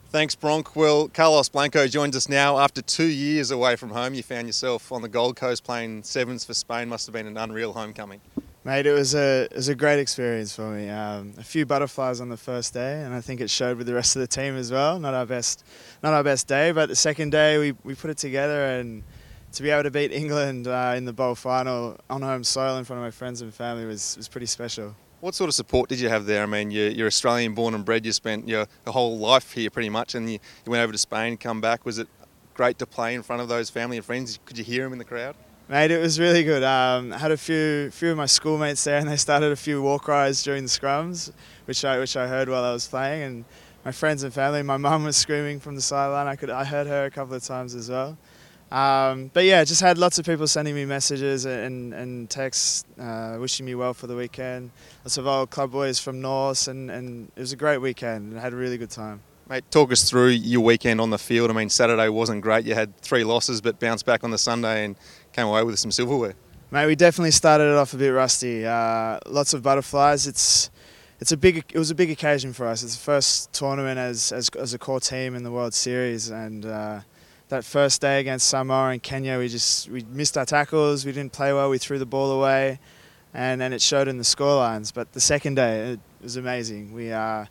Thanks, Bronk. Well, Carlos Blanco joins us now after two years away from home. You found yourself on the Gold Coast playing sevens for Spain. Must have been an unreal homecoming. Mate, it was a it was a great experience for me. Um, a few butterflies on the first day, and I think it showed with the rest of the team as well. Not our best, not our best day, but the second day we, we put it together, and to be able to beat England uh, in the bowl final on home soil in front of my friends and family was was pretty special. What sort of support did you have there? I mean, you're, you're Australian born and bred. You spent your, whole life here pretty much, and you, you went over to Spain, come back. Was it great to play in front of those family and friends? Could you hear them in the crowd? Mate, it was really good. Um, I had a few few of my schoolmates there, and they started a few war cries during the scrums, which I which I heard while I was playing. And my friends and family, my mum was screaming from the sideline. I could I heard her a couple of times as well. Um, but yeah, just had lots of people sending me messages and, and texts uh, wishing me well for the weekend. Lots of old club boys from North, and, and it was a great weekend. and had a really good time. Mate, talk us through your weekend on the field. I mean, Saturday wasn't great. You had three losses, but bounced back on the Sunday and came away with some silverware. Mate, we definitely started it off a bit rusty. Uh, lots of butterflies. It's it's a big it was a big occasion for us. It's the first tournament as as, as a core team in the World Series, and uh, that first day against Samoa and Kenya, we just we missed our tackles. We didn't play well. We threw the ball away, and then it showed in the scorelines. But the second day, it was amazing. We uh,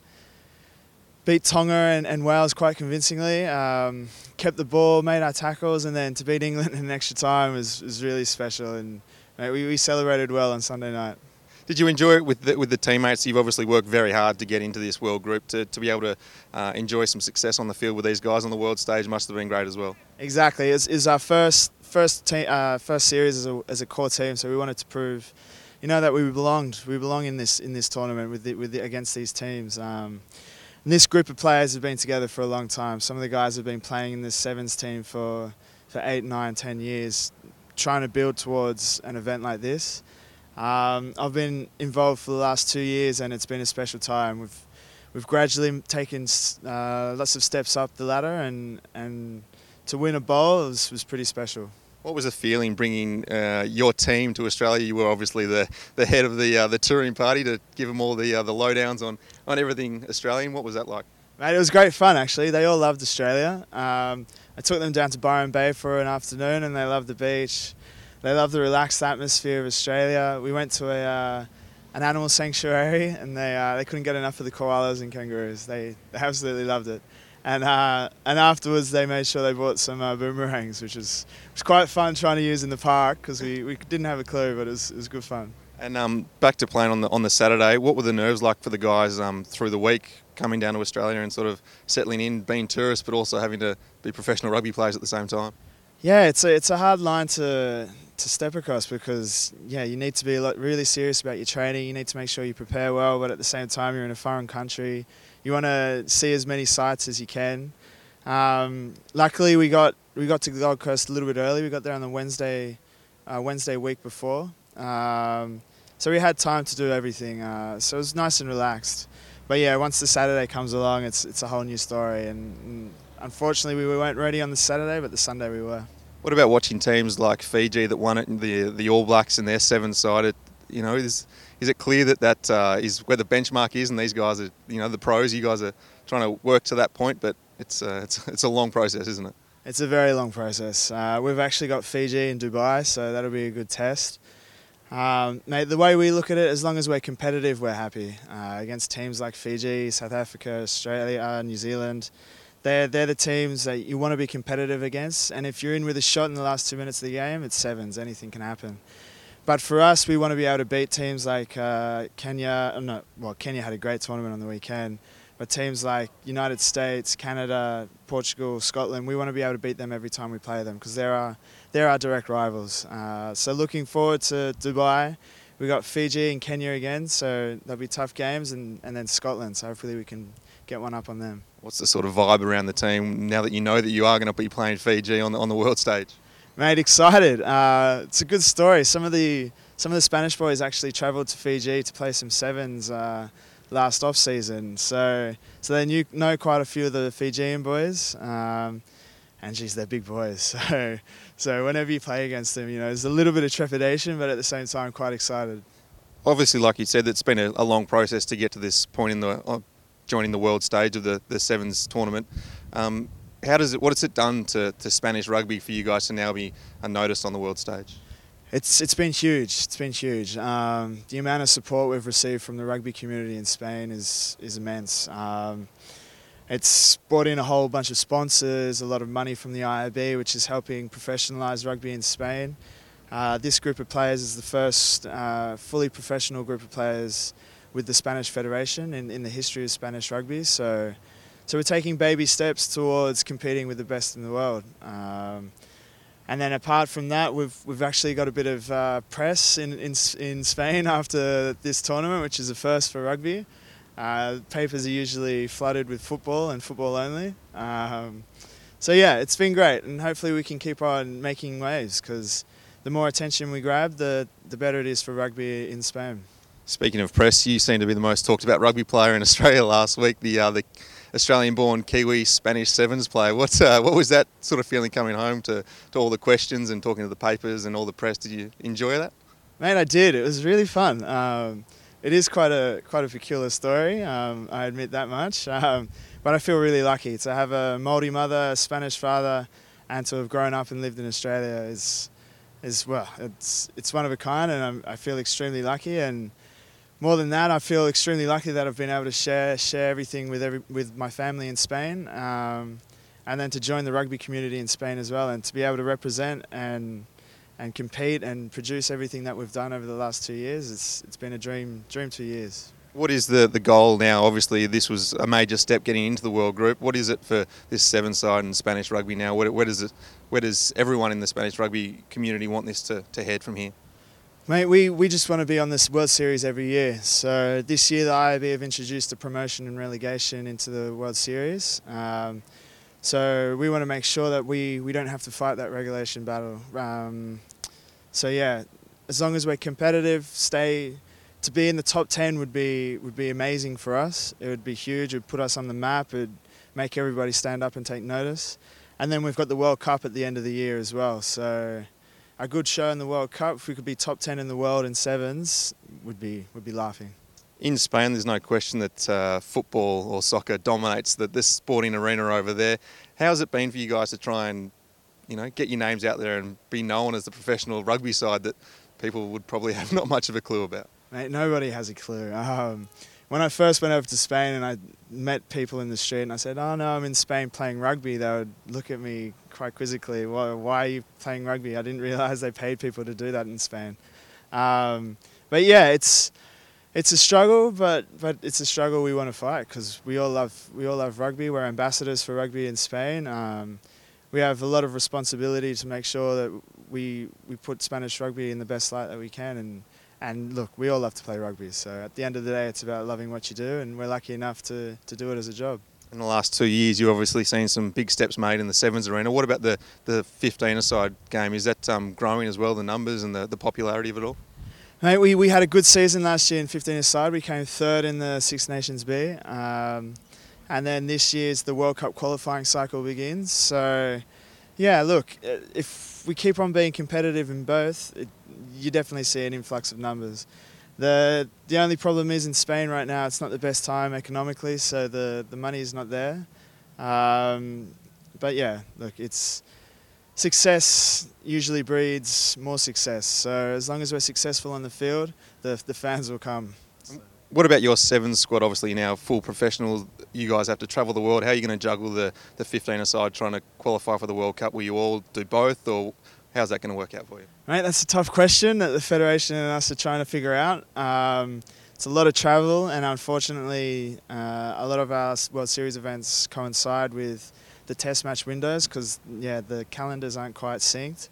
beat Tonga and, and Wales quite convincingly. Um, kept the ball, made our tackles, and then to beat England in extra time was, was really special. And mate, we, we celebrated well on Sunday night. Did you enjoy it with the, with the teammates? You've obviously worked very hard to get into this world group. To, to be able to uh, enjoy some success on the field with these guys on the world stage must have been great as well. Exactly. It's, it's our first first te- uh, first series as a, as a core team, so we wanted to prove, you know, that we belonged. We belong in this in this tournament with the, with the, against these teams. Um, and this group of players have been together for a long time. Some of the guys have been playing in this sevens team for, for eight, nine, ten years, trying to build towards an event like this. Um, I've been involved for the last two years, and it's been a special time. We've we've gradually taken uh, lots of steps up the ladder, and and to win a bowl was, was pretty special. What was the feeling bringing uh, your team to Australia? You were obviously the, the head of the uh, the touring party to give them all the uh, the lowdowns on, on everything Australian. What was that like? Mate, it was great fun actually. They all loved Australia. Um, I took them down to Byron Bay for an afternoon, and they loved the beach. They loved the relaxed atmosphere of Australia. We went to a uh, an animal sanctuary, and they uh, they couldn't get enough of the koalas and kangaroos. They, they absolutely loved it. And uh, and afterwards, they made sure they bought some uh, boomerangs, which was was quite fun trying to use in the park because we, we didn't have a clue, but it was, it was good fun. And um, back to playing on the on the Saturday. What were the nerves like for the guys um, through the week, coming down to Australia and sort of settling in, being tourists, but also having to be professional rugby players at the same time? Yeah, it's a it's a hard line to to step across because yeah, you need to be like really serious about your training. You need to make sure you prepare well, but at the same time, you're in a foreign country. You want to see as many sites as you can. Um, luckily, we got we got to Gold Coast a little bit early. We got there on the Wednesday uh, Wednesday week before, um, so we had time to do everything. Uh, so it was nice and relaxed. But yeah, once the Saturday comes along, it's it's a whole new story. And, and unfortunately, we weren't ready on the Saturday, but the Sunday we were. What about watching teams like Fiji that won it, the the All Blacks and their seven-sided? You know, is is it clear that that uh, is where the benchmark is, and these guys are, you know, the pros. You guys are trying to work to that point, but it's uh, it's it's a long process, isn't it? It's a very long process. Uh, we've actually got Fiji and Dubai, so that'll be a good test. Um, mate, the way we look at it, as long as we're competitive, we're happy. Uh, against teams like Fiji, South Africa, Australia, New Zealand, they're, they're the teams that you want to be competitive against. And if you're in with a shot in the last two minutes of the game, it's sevens. Anything can happen. But for us, we want to be able to beat teams like uh, Kenya. uh, No, well, Kenya had a great tournament on the weekend. But teams like United States, Canada, Portugal, Scotland, we want to be able to beat them every time we play them because they're our, they're our direct rivals. Uh, so looking forward to Dubai. We got Fiji and Kenya again, so they'll be tough games, and, and then Scotland. So hopefully we can get one up on them. What's the sort of vibe around the team now that you know that you are going to be playing Fiji on the, on the world stage? Mate, excited. Uh, it's a good story. Some of the some of the Spanish boys actually travelled to Fiji to play some sevens uh, last off season, so so they knew know quite a few of the Fijian boys. Um, and geez, they're big boys. So so whenever you play against them, you know, there's a little bit of trepidation, but at the same time, quite excited. Obviously, like you said, it's been a, a long process to get to this point in the uh, joining the world stage of the, the sevens tournament. Um, how does it? What has it done to, to Spanish rugby for you guys to now be noticed on the world stage? It's it's been huge. It's been huge. Um, the amount of support we've received from the rugby community in Spain is is immense. Um, it's brought in a whole bunch of sponsors, a lot of money from the IRB, which is helping professionalise rugby in Spain. Uh, this group of players is the first uh, fully professional group of players with the Spanish Federation in, in the history of Spanish rugby. So, so we're taking baby steps towards competing with the best in the world. Um, and then apart from that, we've we've actually got a bit of uh, press in, in in Spain after this tournament, which is a first for rugby. Uh, papers are usually flooded with football and football only. Um, so yeah, it's been great, and hopefully we can keep on making waves because the more attention we grab, the the better it is for rugby in Spain. Speaking of press, you seem to be the most talked about rugby player in Australia last week. The uh, the Australian-born Kiwi Spanish sevens player. What uh, what was that sort of feeling coming home to, to all the questions and talking to the papers and all the press? Did you enjoy that? Mate, I did. It was really fun. Um, it is quite a quite a peculiar story. Um, I admit that much. Um, but I feel really lucky to have a Māori mother, a Spanish father, and to have grown up and lived in Australia is is well, it's it's one of a kind, and I'm, I feel extremely lucky. And more than that, I feel extremely lucky that I've been able to share share everything with every with my family in Spain, um, and then to join the rugby community in Spain as well, and to be able to represent and and compete and produce everything that we've done over the last two years. It's it's been a dream dream two years. What is the, the goal now? Obviously, this was a major step getting into the world group. What is it for this seven side in Spanish rugby now? Where, where does it, where does everyone in the Spanish rugby community want this to, to head from here? Mate, we, we just want to be on this World Series every year. So this year, the IRB have introduced a promotion and relegation into the World Series. Um, so we want to make sure that we, we don't have to fight that regulation battle. Um, so yeah, as long as we're competitive, stay to be in the top ten would be would be amazing for us. It would be huge. It would put us on the map. It would make everybody stand up and take notice. And then we've got the World Cup at the end of the year as well. So a good show in the World Cup. If we could be top ten in the world in sevens, would be would be laughing. In Spain, there's no question that uh, football or soccer dominates the, this sporting arena over there. How's it been for you guys to try and, you know, get your names out there and be known as the professional rugby side that people would probably have not much of a clue about? Mate, nobody has a clue. Um, when I first went over to Spain and I met people in the street and I said, "Oh no, I'm in Spain playing rugby," they would look at me quite quizzically. Why, why are you playing rugby? I didn't realise they paid people to do that in Spain. Um, but yeah, it's it's a struggle, but but it's a struggle we want to fight because we all love we all love rugby. We're ambassadors for rugby in Spain. Um, we have a lot of responsibility to make sure that we we put Spanish rugby in the best light that we can. And and look, we all love to play rugby. So at the end of the day, it's about loving what you do, and we're lucky enough to to do it as a job. In the last two years, you've obviously seen some big steps made in the sevens arena. What about the the 15-a-side game? Is that um, growing as well, the numbers and the, the popularity of it all? Mate, we, we had a good season last year in 15 side. We came third in the Six Nations B. Um, and then this year's the World Cup qualifying cycle begins. So, yeah, look, uh, if we keep on being competitive in both, it, you definitely see an influx of numbers. The the only problem is in Spain right now, it's not the best time economically, so the, the money is not there. Um, but yeah, look, it's success usually breeds more success. So as long as we're successful on the field, the, the fans will come. What about your sevens squad? Obviously, now full professionals. You guys have to travel the world. How are you going to juggle the, the 15 aside trying to qualify for the World Cup? Will you all do both, or how's that going to work out for you? Mate, that's a tough question that the Federation and us are trying to figure out. Um, it's a lot of travel, and unfortunately, uh, a lot of our World Series events coincide with the test match windows because yeah the calendars aren't quite synced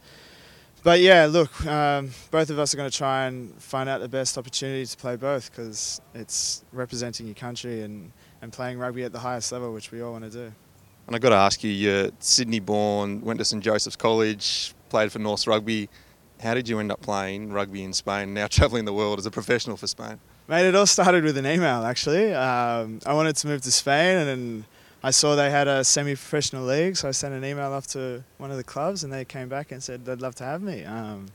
but yeah look um, both of us are going to try and find out the best opportunity to play both because it's representing your country and, and playing rugby at the highest level which we all want to do and i've got to ask you you're sydney born went to st joseph's college played for north rugby how did you end up playing rugby in spain now travelling the world as a professional for spain Mate, it all started with an email actually. Um, I wanted to move to Spain and I saw they had a semi-professional league, so I sent an email off to one of the clubs, and they came back and said they'd love to have me. Um,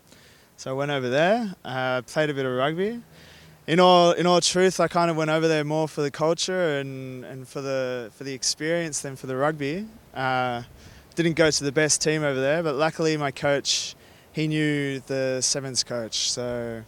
so I went over there, uh, played a bit of rugby. In all, in all truth, I kind of went over there more for the culture and, and for the for the experience than for the rugby. Uh, didn't go to the best team over there, but luckily my coach, he knew the sevens coach, so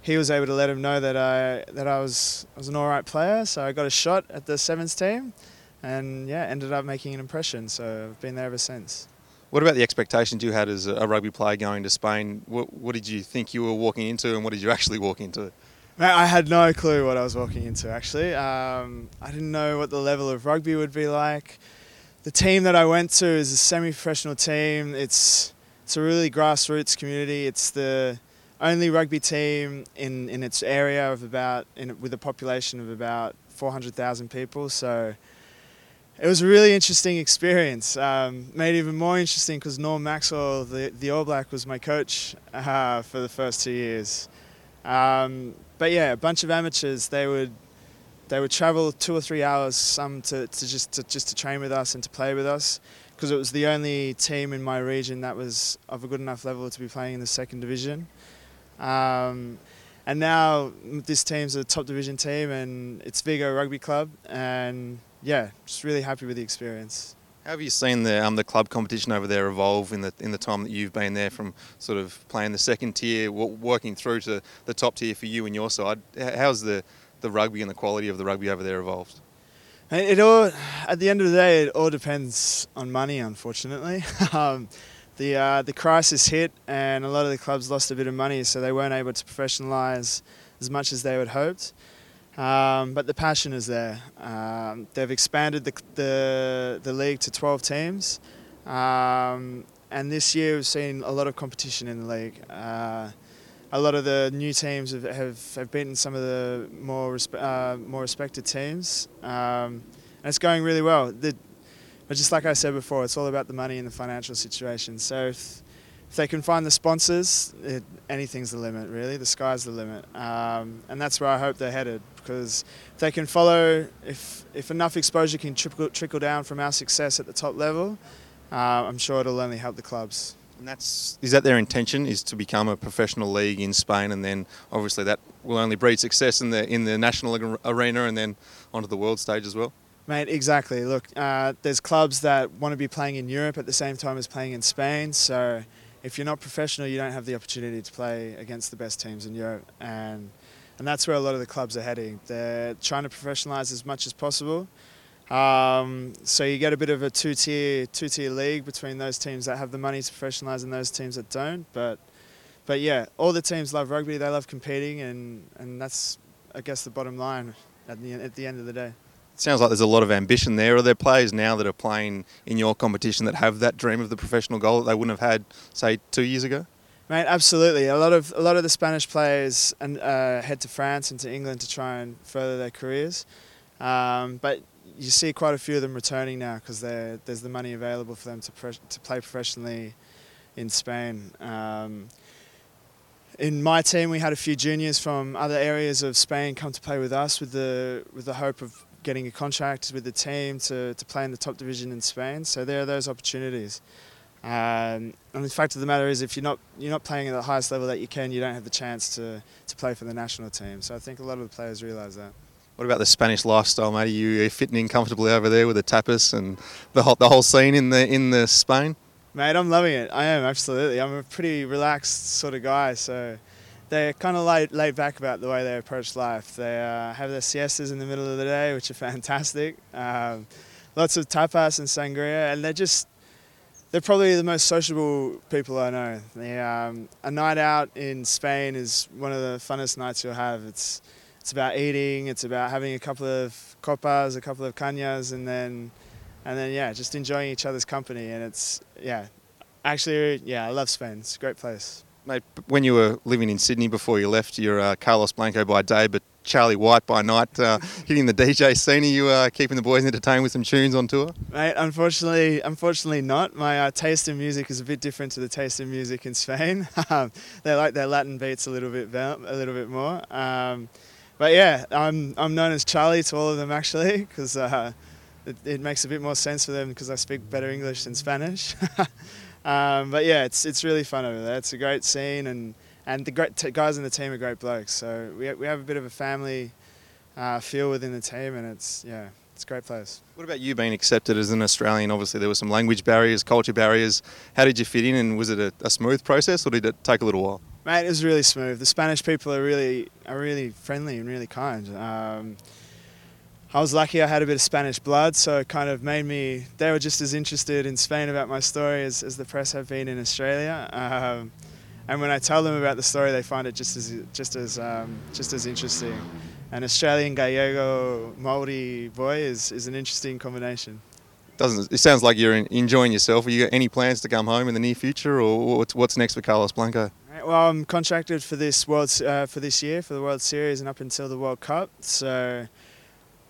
he was able to let him know that I that I was I was an all right player. So I got a shot at the sevens team and yeah, ended up making an impression. So I've been there ever since. What about the expectations you had as a rugby player going to Spain? What, what did you think you were walking into, and what did you actually walk into? I had no clue what I was walking into. Actually, um, I didn't know what the level of rugby would be like. The team that I went to is a semi-professional team. It's it's a really grassroots community. It's the only rugby team in, in its area of about in, with a population of about 400,000 people. So it was a really interesting experience. Um, made even more interesting because Norm Maxwell, the, the All Black, was my coach uh, for the first two years. Um, but yeah, a bunch of amateurs. They would they would travel two or three hours, some to, to just to just to train with us and to play with us, because it was the only team in my region that was of a good enough level to be playing in the second division. Um, and now this team's a top division team, and it's Vigo Rugby Club, and yeah, just really happy with the experience. How have you seen the um, the club competition over there evolve in the in the time that you've been there, from sort of playing the second tier, working through to the top tier for you and your side? How's the the rugby and the quality of the rugby over there evolved? It all, at the end of the day, it all depends on money. Unfortunately, um, the uh, the crisis hit, and a lot of the clubs lost a bit of money, so they weren't able to professionalise as much as they had hoped. Um, but the passion is there. Um, they've expanded the, the, the, league to 12 teams. Um, and this year we've seen a lot of competition in the league. Uh, a lot of the new teams have, have, have beaten some of the more, respe- uh, more respected teams. Um, and it's going really well. The, but just like I said before, it's all about the money and the financial situation. So if, if they can find the sponsors, it, anything's the limit, really. The sky's the limit. Um, and that's where I hope they're headed because if they can follow, if, if enough exposure can trickle, trickle down from our success at the top level, uh, I'm sure it'll only help the clubs. And that's is that their intention is to become a professional league in Spain, and then obviously that will only breed success in the in the national arena, and then onto the world stage as well. Mate, exactly. Look, uh, there's clubs that want to be playing in Europe at the same time as playing in Spain. So if you're not professional, you don't have the opportunity to play against the best teams in Europe, and and that's where a lot of the clubs are heading. They're trying to professionalise as much as possible. Um, so you get a bit of a two-tier two-tier league between those teams that have the money to professionalise and those teams that don't. But but yeah, all the teams love rugby. They love competing, and, and that's I guess the bottom line at the at the end of the day. Sounds like there's a lot of ambition there. Are there players now that are playing in your competition that have that dream of the professional goal that they wouldn't have had, say, two years ago? Mate, absolutely. A lot of a lot of the Spanish players and uh, head to France and to England to try and further their careers. Um, but you see quite a few of them returning now because there's the money available for them to to play professionally in Spain. Um, in my team, we had a few juniors from other areas of Spain come to play with us with the with the hope of getting a contract with the team to, to play in the top division in Spain. So there are those opportunities. Um, and the fact of the matter is, if you're not you're not playing at the highest level that you can, you don't have the chance to, to play for the national team. So I think a lot of the players realise that. What about the Spanish lifestyle, mate? Are you fitting in comfortably over there with the tapas and the whole, the whole scene in the in the Spain? Mate, I'm loving it. I am absolutely. I'm a pretty relaxed sort of guy, so they're kind of laid, laid back about the way they approach life. They uh, have their siestas in the middle of the day, which are fantastic. Um, lots of tapas and sangria, and they're just they're probably the most sociable people I know. They, um, a night out in Spain is one of the funnest nights you'll have. It's it's about eating, it's about having a couple of copas, a couple of cañas, and then and then yeah, just enjoying each other's company. And it's yeah, actually yeah, I love Spain. It's a great place. Mate, when you were living in Sydney before you left, you're uh, Carlos Blanco by day, but Charlie White by night, uh, hitting the DJ scene. Are you uh, keeping the boys entertained with some tunes on tour? Mate, unfortunately, unfortunately not. My uh, taste in music is a bit different to the taste in music in Spain. Um, they like their Latin beats a little bit, a little bit more. Um, but yeah, I'm I'm known as Charlie to all of them actually because uh, it, it, makes a bit more sense for them because I speak better English than Spanish. um, but yeah, it's it's really fun over there. It's a great scene and and the great t- guys in the team are great blokes. So we we have a bit of a family uh, feel within the team, and it's yeah. It's a great place. What about you being accepted as an Australian? Obviously, there were some language barriers, culture barriers. How did you fit in, and was it a, a smooth process, or did it take a little while? Mate, it was really smooth. The Spanish people are really are really friendly and really kind. Um, I was lucky I had a bit of Spanish blood, so it kind of made me. They were just as interested in Spain about my story as, as the press have been in Australia. Um, and when I tell them about the story, they find it just as just as um, just as interesting. An Australian Gallego Maori boy is, is an interesting combination. Doesn't it sounds like you're enjoying yourself? Are you got any plans to come home in the near future, or what's what's next for Carlos Blanco? Well, I'm contracted for this world uh, for this year for the World Series and up until the World Cup. So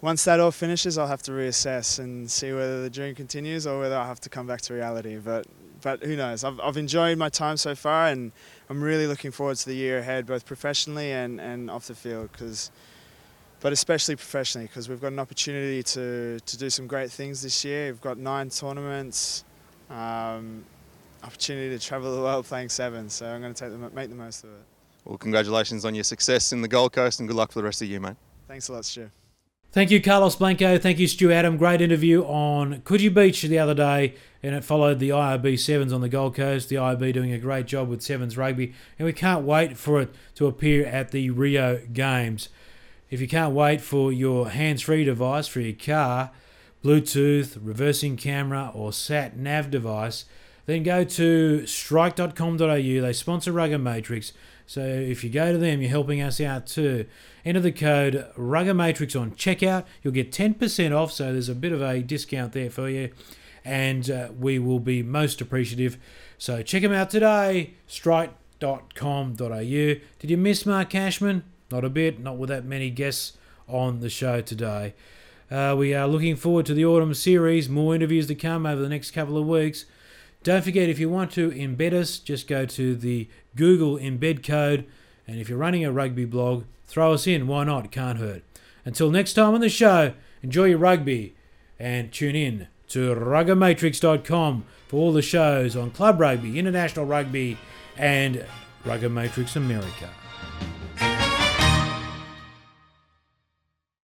once that all finishes, I'll have to reassess and see whether the dream continues or whether I have to come back to reality. But but who knows? I've I've enjoyed my time so far, and I'm really looking forward to the year ahead, both professionally and and off the field, because. But especially professionally, because we've got an opportunity to, to do some great things this year. We've got nine tournaments. Um, opportunity to travel the world playing seven. So I'm going to take the, make the most of it. Well, congratulations on your success in the Gold Coast and good luck for the rest of the year, mate. Thanks a lot, Stu. Thank you, Carlos Blanco. Thank you, Stu Adam. Great interview on Coogee Beach the other day, and it followed the IRB Sevens on the Gold Coast. The IRB doing a great job with Sevens rugby, and we can't wait for it to appear at the Rio Games. If you can't wait for your hands free device for your car, Bluetooth, reversing camera, or sat nav device, then go to strike.com.au. They sponsor Rugger Matrix. So if you go to them, you're helping us out too. Enter the code Rugger Matrix on checkout. You'll get 10% off. So there's a bit of a discount there for you. And uh, we will be most appreciative. So check them out today. Strike.com.au. Did you miss Mark Cashman? Not a bit. Not with that many guests on the show today. Uh, we are looking forward to the autumn series. More interviews to come over the next couple of weeks. Don't forget, if you want to embed us, just go to the Google embed code. And if you're running a rugby blog, throw us in. Why not? Can't hurt. Until next time on the show, enjoy your rugby and tune in to ruggermatrix.com for all the shows on club rugby, international rugby, and Rugger Matrix America.